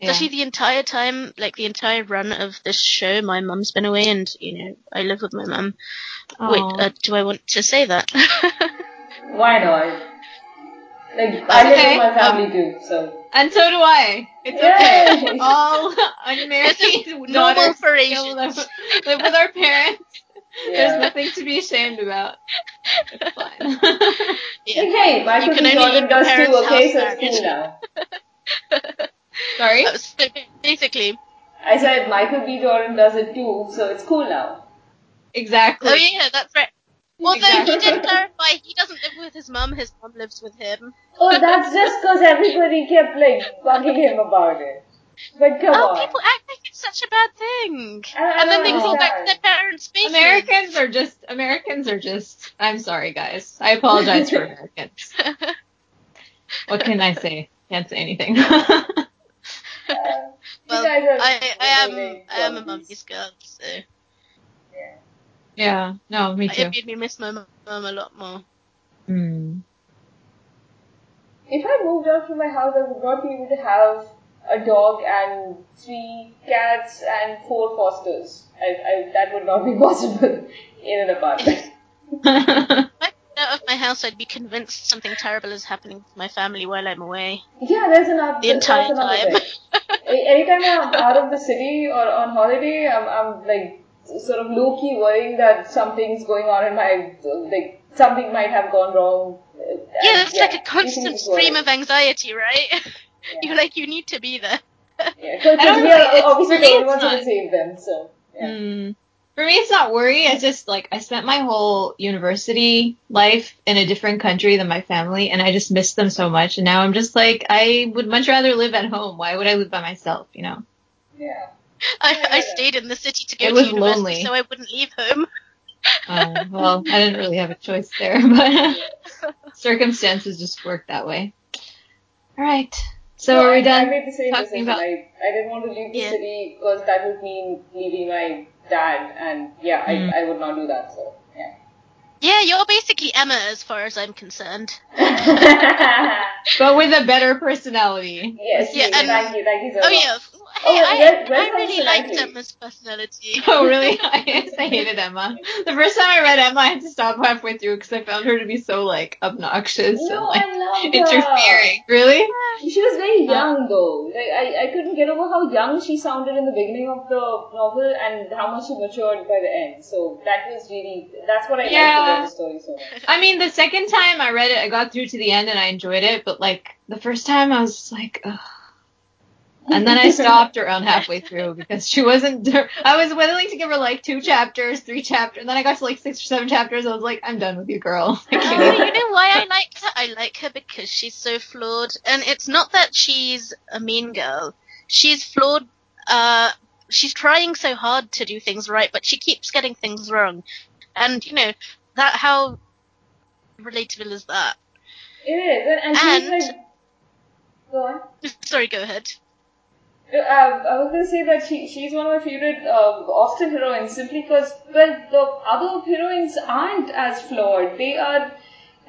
Yeah. Especially the entire time, like the entire run of this show, my mum's been away, and you know I live with my mum. Wait, uh, do I want to say that? Why not? Like I live with my family too, so And so do I. It's Yay. okay. All unmarried This is normal daughters for still live, Asians. live with our parents. There's nothing to be ashamed about. It's fine. yeah. Hey, Michael You can B. only Jordan does too, okay? So it's cool married. Now. Sorry? So basically, I said Michael B. Jordan does it too, so it's cool now. Exactly. oh yeah, that's right. Although Exactly. he did clarify he doesn't live with his mum, his mum lives with him. Oh, that's just because everybody kept like bugging him about it. But come oh, on. people act like it's such a bad thing. I- I and then they don't call back to their parents' basements. Americans are just Americans are just I'm sorry guys. I apologize for Americans. What can I say? Can't say anything. You well, guys are I, I am I am a qualities. mummy's girl, so Yeah. yeah, no, me too. it made me miss my mum a lot more. Hmm. If I moved out from my house, I would not be able to have a dog and three cats and four fosters. I, I, that would not be possible in an apartment. If I moved out of my house, I'd be convinced something terrible is happening to my family while I'm away. Yeah, there's another. The entire that's time. Anytime I'm out of the city or on holiday, I'm, I'm like sort of low key worrying that something's going on in my like something might have gone wrong. Yeah, it's like a constant stream of anxiety, right? You're like, you need to be there. Yeah, because we are obviously the only ones who can save them. So yeah. Hmm. For me, it's not worry. It's just like I spent my whole university life in a different country than my family, and I just miss them so much. And now I'm just like, I would much rather live at home. Why would I live by myself? You know? yeah. I, I stayed in the city to go It to was university, lonely. so I wouldn't leave home. Uh, well, I didn't really have a choice there, but circumstances just worked that way. All right. So No, are I, we done? I made the same talking decision. about- I, I didn't want to leave the Yeah. city because that would mean leaving my dad, and yeah, Mm. I, I would not do that. So Yeah, Yeah, you're basically Emma as far as I'm concerned. But with a better personality. yes, Yeah, and- thank you, thank you so Oh much. yeah. Oh, I, Red- Red I really liked Emma's personality. Oh, really? I I hated Emma. The first time I read Emma, I had to stop halfway through because I found her to be so, like, obnoxious and, like, interfering. Really? She was very young though. Like I, I couldn't get over how young she sounded in the beginning of the novel and how much she matured by the end. So that was really that's what I liked Yeah. about the story so much. I mean, the second time I read it, I got through to the end and I enjoyed it, but, like, the first time I was like, ugh. And then I stopped around halfway through because she wasn't. I was willing to give her like two chapters, three chapters, and then I got to like six or seven chapters. I was like, I'm done with you, girl. Like, you Oh, you know why I like her? I like her because she's so flawed, and it's not that she's a mean girl. She's flawed. Uh, she's trying so hard to do things right, but she keeps getting things wrong. And you know that how relatable is that? It is, and, and, she's And- like go on. Sorry, go ahead. Uh, I was gonna say that she she's one of my favorite uh, Austen heroines simply because well the other heroines aren't as flawed. They are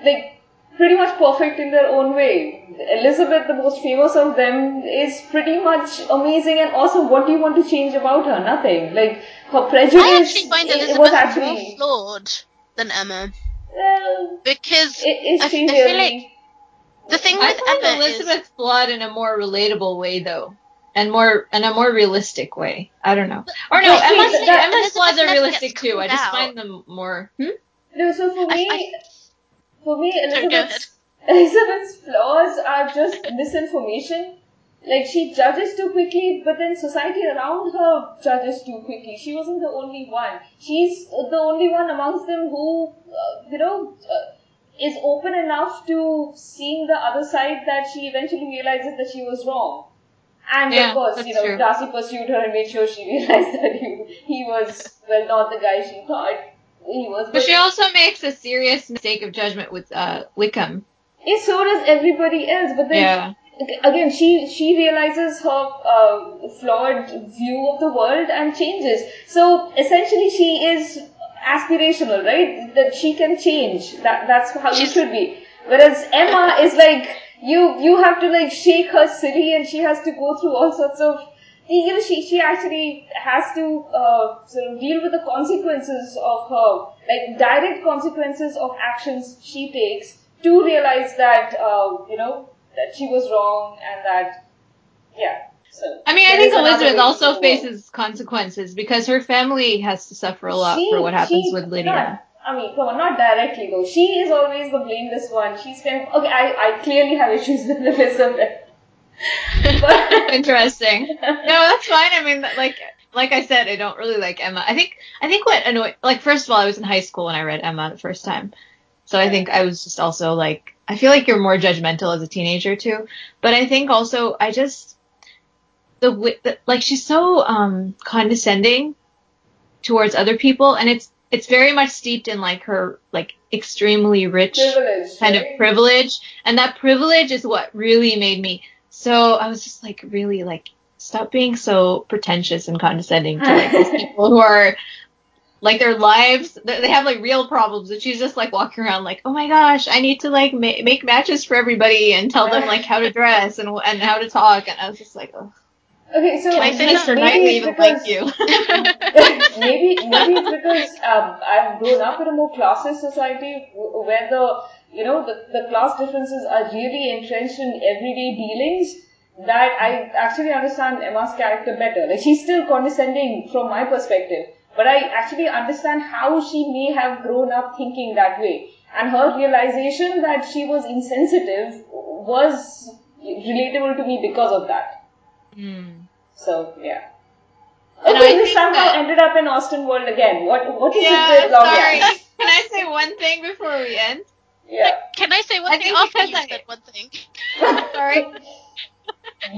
like pretty much perfect in their own way. Elizabeth, the most famous of them, is pretty much amazing and awesome. What do you want to change about her? Nothing. Like her prejudice. I actually find it- it Elizabeth was more flawed than Emma well. because i- Is I, she I feel like the thing I with find Emma is Elizabeth flawed in a more relatable way, though, and more in a more realistic way. I don't know. Or no, But see, Emma's, that- Emma's Elizabeth flaws are realistic gets too. I just out. find them more. Hmm? No, so for me, I- for me, Elizabeth's, Elizabeth's flaws are just misinformation. Like she judges too quickly, but then society around her judges too quickly. She wasn't the only one. She's the only one amongst them who, uh, you know, uh, is open enough to seeing the other side that she eventually realizes that she was wrong. And Yeah, of course, you know, true. Darcy pursued her and made sure she realized that he, he was, well, not the guy she thought he was. But she also makes a serious mistake of judgment with uh, Wickham. Yeah, so does everybody else. But then Yeah. again, she she realizes her uh, flawed view of the world and changes. So essentially, she is aspirational, right? That she can change. That that's how it should be. Whereas Emma is like you you have to like shake her silly, and she has to go through all sorts of. You know, she she actually has to uh, sort of deal with the consequences of her, like direct consequences of actions she takes to realize that uh, you know that she was wrong and that yeah. So I mean, I think is another way Elizabeth also faces consequences because her family has to suffer a lot She- for what happens she- with Lydia. Not, I mean, come on, not directly though. She is always the blameless one. She's kind of okay. I, I clearly have issues with Elizabeth, but Interesting. No, that's fine. I mean, like like I said, I don't really like Emma. I think I think what annoyed like first of all, I was in high school when I read Emma the first time, so I think I was just also like I feel like you're more judgmental as a teenager too. But I think also I just the, the like she's so um condescending towards other people, and it's it's very much steeped in like her like extremely rich privilege. kind right? of privilege and that privilege is what really made me so i was just like really like stop being so pretentious and condescending to like these people who are like their lives they have like real problems and she's just like walking around like oh my gosh i need to like ma- make matches for everybody and tell them like how to dress and and how to talk and i was just like oh Okay, so Can I finish maybe- mr maybe even because- like you maybe maybe it's because um, I've grown up in a more classist society where the you know the, the class differences are really entrenched in everyday dealings that I actually understand Emma's character better. Like she's still condescending from my perspective, but I actually understand how she may have grown up thinking that way. And her realization that she was insensitive was relatable to me because of that. Hmm. So yeah. And Okay, I we somehow that- ended up in Austen World again. What what is yeah it with sorry Yaks? can i say one thing before we end Yeah. Can I say one I thing think after because you I- said one thing? sorry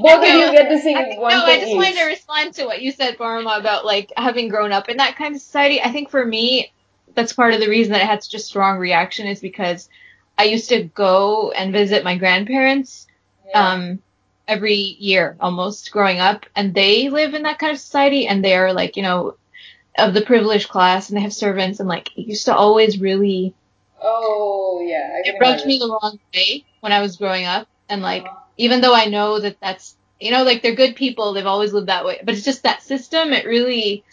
Both of you get to say I think- one no, thing I just each. wanted to respond to what you said, Barma, about like having grown up in that kind of society. I think for me, that's part of the reason that I had such a strong reaction is because I used to go and visit my grandparents Yeah. um every year almost growing up and they live in that kind of society and they're like, you know, of the privileged class and they have servants and like it used to always really oh yeah, it rubbed me the wrong way when I was growing up. And like, Uh-huh. even though I know that that's, you know, like they're good people, they've always lived that way, but it's just that system, it really,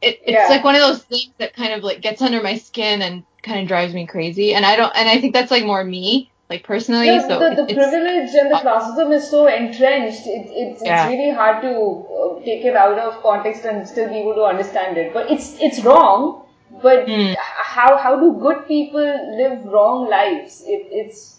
it, it's Yeah. like one of those things that kind of like gets under my skin and kind of drives me crazy. And I don't, and I think that's like more me, like personally. No, so the, it- the it's, privilege and the classism is so entrenched. It, it's, Yeah. it's really hard to uh, take it out of context and still be able to understand it. But it's it's wrong. But h- how how do good people live wrong lives? It, it's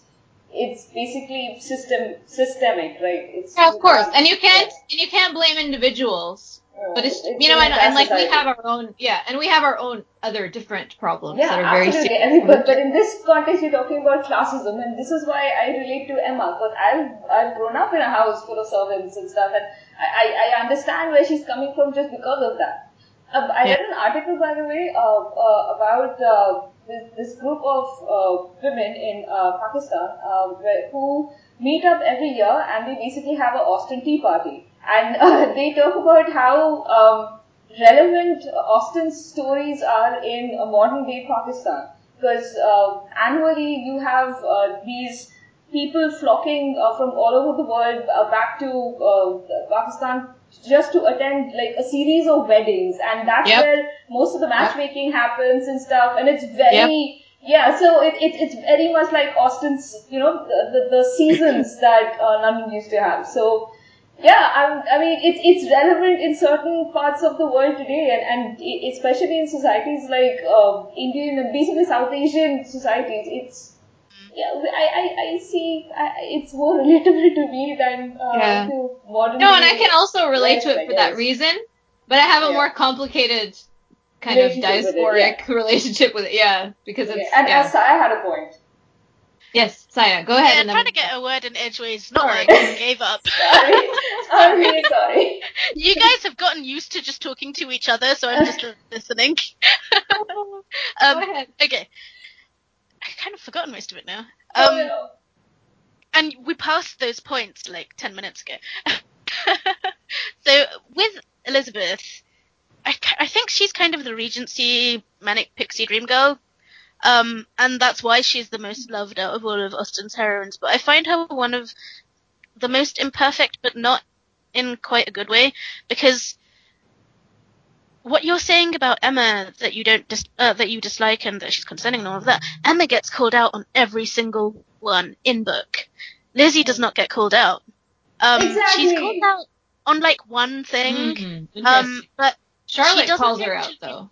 it's basically system systemic, right? It's yeah, of course. And you can't, yeah. and you can't blame individuals. But it's, it's you know, an and, and like we have our own, yeah, and we have our own other different problems Yeah, that are very absolutely. serious. I mean, but, but in this context, you're talking about classism, and this is why I relate to Emma because I've I've grown up in a house full of servants and stuff, and I, I, understand where she's coming from just because of that. Uh, I read an article, by the way, uh, uh, about uh, this, this group of uh, women in uh, Pakistan uh, where, who meet up every year and they basically have an Austen Tea Party. And uh, they talk about how um, relevant Austen's stories are in a modern day Pakistan. Because uh, annually you have uh, these people flocking uh, from all over the world uh, back to uh, Pakistan just to attend like a series of weddings, and that's Yep. where most of the matchmaking happens and stuff. And it's very yeah, so it, it it's very much like Austen's you know the the, the seasons that uh, London used to have. So yeah, I'm, I mean, it's it's relevant in certain parts of the world today, and and especially in societies like uh, Indian and basically South Asian societies. It's yeah, I I, I see. I, it's more relatable to me than uh, Yeah. to modern. No, and I can also relate life, to it for that reason, but I have a Yeah. more complicated kind of Relationship with it, diasporic relationship with it. Yeah, because Okay, it's and yeah. and Saya had a point. Yes, Saya, go ahead. Yeah, and then trying we- to get a word in edgeways, not Sorry. working, gave up. Sorry, I'm really sorry. You guys have gotten used to just talking to each other, so I'm just listening. go um, ahead. okay. I kind of forgotten most of it now. Oh, Um, no. and we passed those points like 10 minutes ago. so with Elizabeth, I, I think she's kind of the Regency manic pixie dream girl. Um, and that's why she's the most loved out of all of Austen's heroines. But I find her one of the most imperfect, but not in quite a good way, because what you're saying about Emma that you don't dis- uh, that you dislike and that she's condescending and all of that, Emma gets called out on every single one in book. Lizzie does not get called out. Um, Exactly. She's called out on like one thing, Mhm, um, interesting. but Charlotte calls her out though.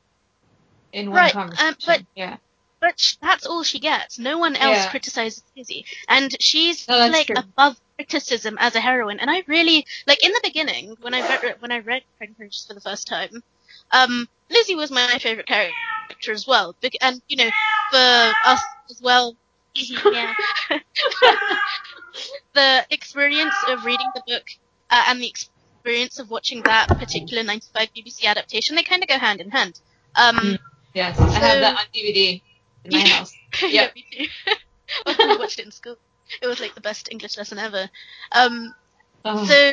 In one Right, um, but- yeah. But sh- that's all she gets. No one else Yeah. criticizes Lizzie, and she's No, like true. above criticism as a heroine. And I really like in the beginning when I read when I read Pride and Prejudice for the first time. Um, Lizzie was my favorite character as well, and you know for us as well. yeah. the experience of reading the book uh, and the experience of watching that particular 95 BBC adaptation, they kind of go hand in hand. Um, Mm. Yes, I have that on DVD in my Yeah. house. yeah, me too. I watched it in school. It was like the best English lesson ever. Um, Oh. so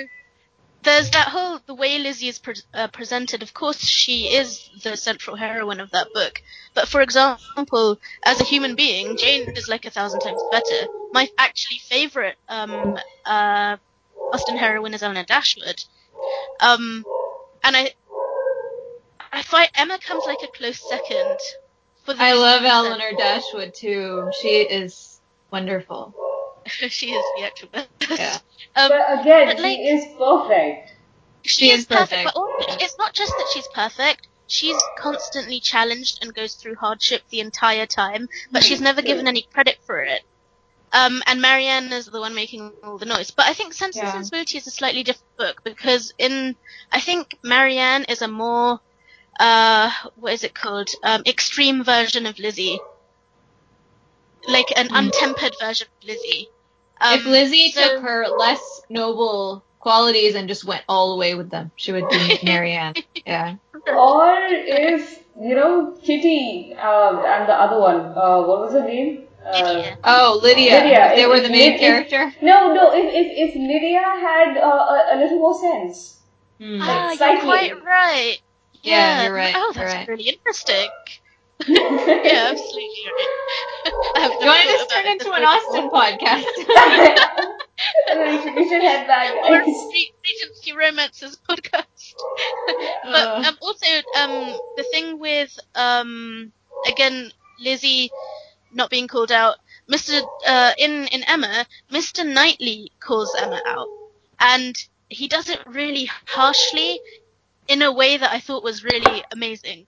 there's that whole the way Lizzie is pre- uh, presented. Of course, she is the central heroine of that book. But for example, as a human being, Jane is like a thousand times better. My actually favorite um, uh, Austen heroine is Elinor Dashwood. Um, and I, I find Emma comes like a close second. For the I love you said. Elinor Dashwood too. She is wonderful. she is the actual best. Yeah. Um, But again, but, she is perfect. she, She is is perfect, perfect. but also, it's not just that she's perfect. She's constantly challenged and goes through hardship the entire time, but she's never given any credit for it. Um, and Marianne is the one making all the noise. But I think Sense and Yeah. Sensibility is a slightly different book because in, I think Marianne is a more, uh, what is it called? Um, extreme version of Lizzie. Like an Mm. untempered version of Lizzie. Um, if Lizzie so- took her less noble qualities and just went all the way with them, she would be Marianne. Yeah. Or if, you know, Kitty um, and the other one, uh, what was her name? Uh, Oh, Lydia. Lydia, If they if- were the main if- character. No, no, if, if, if Lydia had uh, a, a little more sense. Hmm. Ah, you're quite right. Yeah, you're right, Oh, that's right. really interesting. yeah, absolutely right. I have You want to just turn it into an way Austen podcast? we, should, we should head back, Or a Regency Romances podcast. but Uh. um, also, um, the thing with um, again, Lizzie not being called out. Mr. Uh, in in Emma, Mr. Knightley calls Emma out, and he does it really harshly, in a way that I thought was really amazing.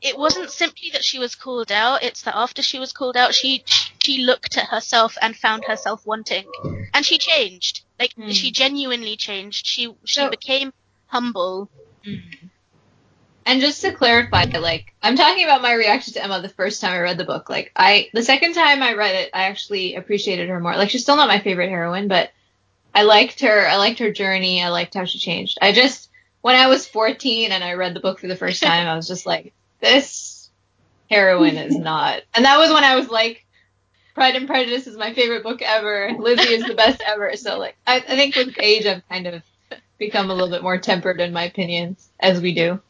It wasn't simply that she was called out; it's that after she was called out, she she looked at herself and found herself wanting, and she changed. Like Hmm. she genuinely changed. She she So- became humble. And just to clarify, like I'm talking about my reaction to Emma the first time I read the book. Like I, the second time I read it, I actually appreciated her more. Like she's still not my favorite heroine, but I liked her. I liked her journey. I liked how she changed. I just, when I was 14 and I read the book for the first time, I was just like, this heroine is not. And that was when I was like, Pride and Prejudice is my favorite book ever. Lizzie is the best ever. So like, I, I think with age, I've kind of become a little bit more tempered in my opinions, as we do.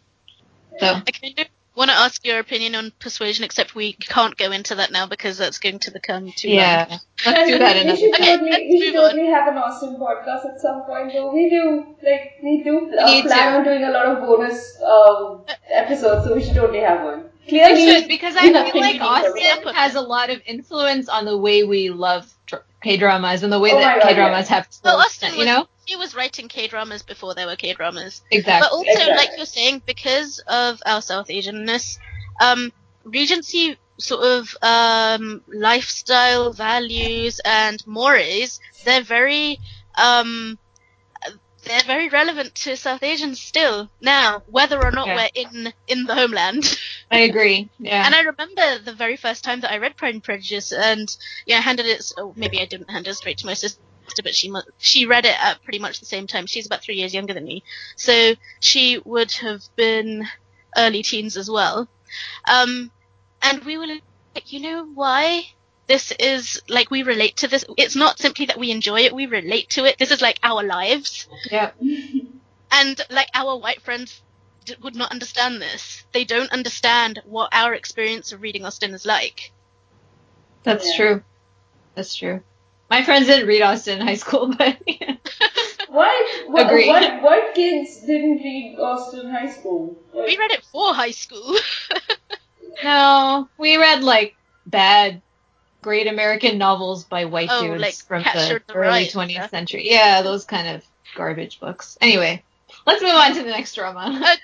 So. I kind of want to ask your opinion on persuasion, except we can't go into that now because that's going to become too long. Yeah, let's do that we another should time. Okay, totally, we should totally have an awesome podcast at some point, though. We do, like, we do uh, need plan to. on doing a lot of bonus um, episodes, so we should totally have one. We Clearly, should, because I feel like. Austen has a lot of influence on the way we love K-dramas and the way Oh that K-dramas have to, Well, Austen you was, know? She was writing K dramas before there were K dramas. Exactly. But also, Exactly. like you're saying, because of our South Asianness, um, Regency sort of um, lifestyle values and mores, they're very um, they're very relevant to South Asians still now, whether or not Yeah. we're in in the homeland. I agree. Yeah. And I remember the very first time that I read Pride and Prejudice, and yeah, I handed it. Oh, maybe I didn't hand it straight to my sister, but she mu- she read it at pretty much the same time. She's about three years younger than me, so she would have been early teens as well. Um, and we were like, you know why? This is like we relate to this. It's not simply that we enjoy it; we relate to it. This is like our lives yeah. and like our white friends d- would not understand this. They don't understand what our experience of reading Austen is like. That's Yeah. true. That's true. My friends didn't read Austen in high school, but What? What, Agree. what? What kids didn't read Austen High School? Like, We read it for high school. no, we read like bad, great American novels by white Oh, dudes like from the the early Right 20th stuff. century. Yeah, those kind of garbage books. Anyway, let's move on to the next drama. Uh,